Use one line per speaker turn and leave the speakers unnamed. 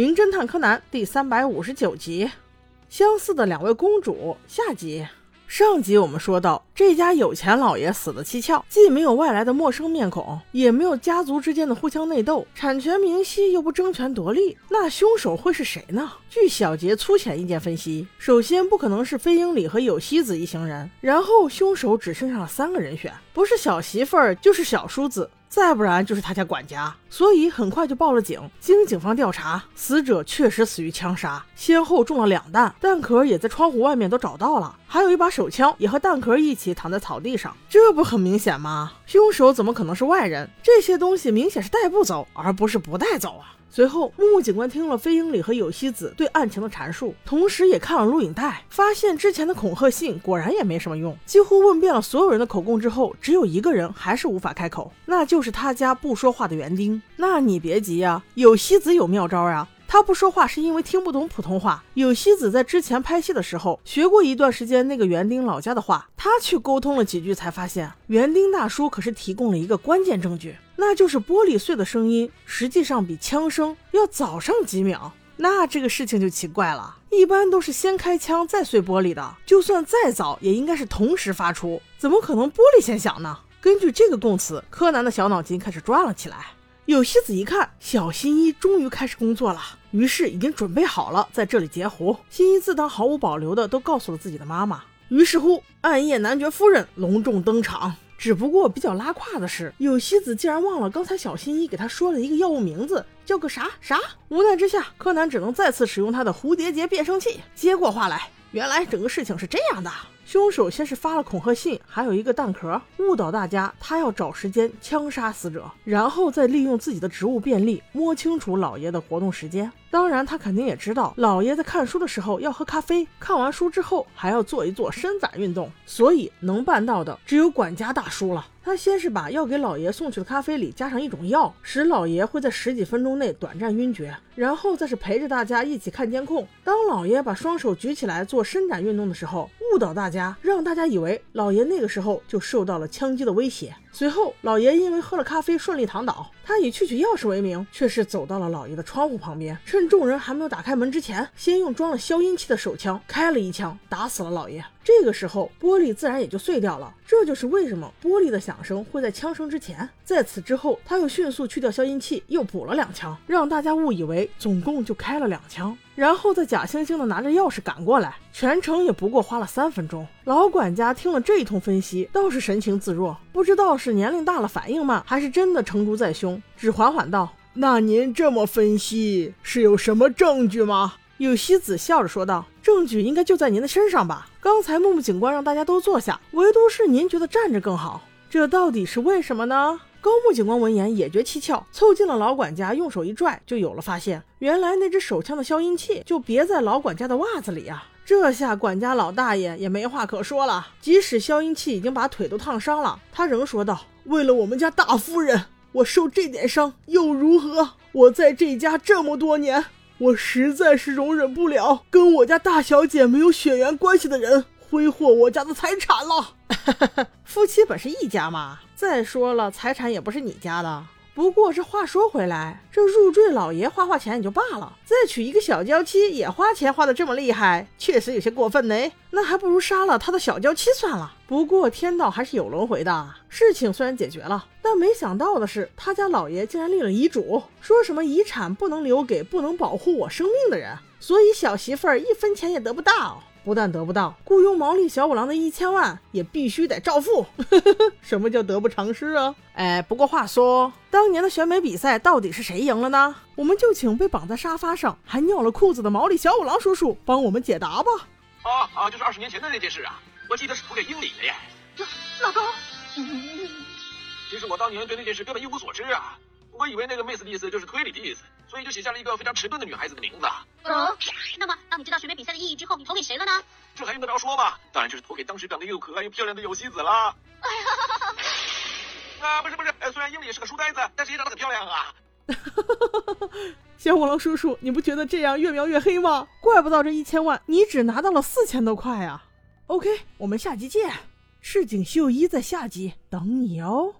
名侦探柯南》第三百五十九集，相似的两位公主下集。上集我们说到，这家有钱老爷死的蹊跷，既没有外来的陌生面孔，也没有家族之间的互相内斗，产权明晰又不争权夺利，那凶手会是谁呢？据小杰粗浅意见分析，首先不可能是飞鹰里和有希子一行人，然后凶手只剩下了三个人选，不是小媳妇儿就是小叔子。再不然就是他家管家，所以很快就报了警。经警方调查，死者确实死于枪杀，先后中了两弹，弹壳也在窗户外面都找到了，还有一把手枪也和弹壳一起躺在草地上，这不很明显吗？凶手怎么可能是外人？这些东西明显是带不走，而不是不带走啊！随后，木木警官听了飞鹰里和有希子对案情的阐述，同时也看了录影带，发现之前的恐吓信果然也没什么用。几乎问遍了所有人的口供之后，只有一个人还是无法开口，那就是他家不说话的园丁。那你别急呀，有希子有妙招啊。他不说话是因为听不懂普通话。有希子在之前拍戏的时候学过一段时间那个园丁老家的话，他去沟通了几句，才发现园丁大叔可是提供了一个关键证据，那就是玻璃碎的声音实际上比枪声要早上几秒。那这个事情就奇怪了，一般都是先开枪再碎玻璃的，就算再早也应该是同时发出，怎么可能玻璃先响呢？根据这个供词，柯南的小脑筋开始转了起来。有希子一看，小新一终于开始工作了，于是已经准备好了在这里截胡。新一自当毫无保留的都告诉了自己的妈妈。于是乎，暗夜男爵夫人隆重登场。只不过比较拉胯的是，有希子竟然忘了刚才小新一给他说了一个药物名字，叫个啥啥。无奈之下，柯南只能再次使用他的蝴蝶结变声器接过话来。原来整个事情是这样的。凶手先是发了恐吓信，还有一个弹壳，误导大家他要找时间枪杀死者，然后再利用自己的职务便利摸清楚老爷的活动时间。当然，他肯定也知道老爷在看书的时候要喝咖啡，看完书之后还要做一做伸展运动，所以能办到的只有管家大叔了。他先是把要给老爷送去的咖啡里加上一种药，使老爷会在十几分钟内短暂晕厥，然后再是陪着大家一起看监控。当老爷把双手举起来做伸展运动的时候，误导大家，让大家以为老爷那个时候就受到了枪击的威胁。随后，老爷因为喝了咖啡顺利躺倒。他以去取钥匙为名，却是走到了老爷的窗户旁边，趁众人还没有打开门之前，先用装了消音器的手枪开了一枪，打死了老爷。这个时候，玻璃自然也就碎掉了。这就是为什么玻璃的响声会在枪声之前。在此之后，他又迅速去掉消音器，又补了两枪，让大家误以为总共就开了两枪。然后再假惺惺的拿着钥匙赶过来，全程也不过花了三分钟。老管家听了这一通分析，倒是神情自若，不知道是年龄大了反应慢，还是真的成竹在胸，只缓缓道：“
那您这么分析，是有什么证据吗？”
有希子笑着说道：“证据应该就在您的身上吧？刚才木木警官让大家都坐下，唯独是您觉得站着更好，这到底是为什么呢？”高木警官闻言也觉蹊跷，凑近了老管家，用手一拽，就有了发现。原来那只手枪的消音器就别在老管家的袜子里啊！这下管家老大爷也没话可说了。即使消音器已经把腿都烫伤了，他仍说道：“
为了我们家大夫人，我受这点伤又如何？我在这家这么多年，我实在是容忍不了跟我家大小姐没有血缘关系的人挥霍我家的财产了。
夫妻本是一家嘛。”再说了，财产也不是你家的。不过这话说回来，这入赘老爷花花钱也就罢了，再娶一个小娇妻也花钱花的这么厉害，确实有些过分呢。那还不如杀了他的小娇妻算了。不过天道还是有轮回的，事情虽然解决了，但没想到的是，他家老爷竟然立了遗嘱，说什么遗产不能留给不能保护我生命的人，所以小媳妇儿一分钱也得不到。不但得不到雇佣毛利小五郎的一千万，也必须得照付。什么叫得不偿失啊？哎，不过话说，当年的选美比赛到底是谁赢了呢？我们就请被绑在沙发上还尿了裤子的毛利小五郎叔叔帮我们解答吧。
啊啊，就是二十年前的那件事啊，我记得是投给英里的耶。
老公，
其实我当年对那件事根本一无所知啊。我以为那个 Miss 的意思就是推理的意思，所以就写下了一个非常迟钝的女孩子的名字。
嗯，那么当你知道选美比赛的意义之后，你投给谁了呢？
这还用得着说吗？当然就是投给当时长得又可爱又漂亮的有希子啦。哎呀，啊，不是不是，虽然英里也是个书呆子，但是也长得很漂亮啊。
小五郎叔叔，你不觉得这样越描越黑吗？怪不到这一千万你只拿到了四千多块啊。OK，我们下集见，赤井秀一在下集等你哦。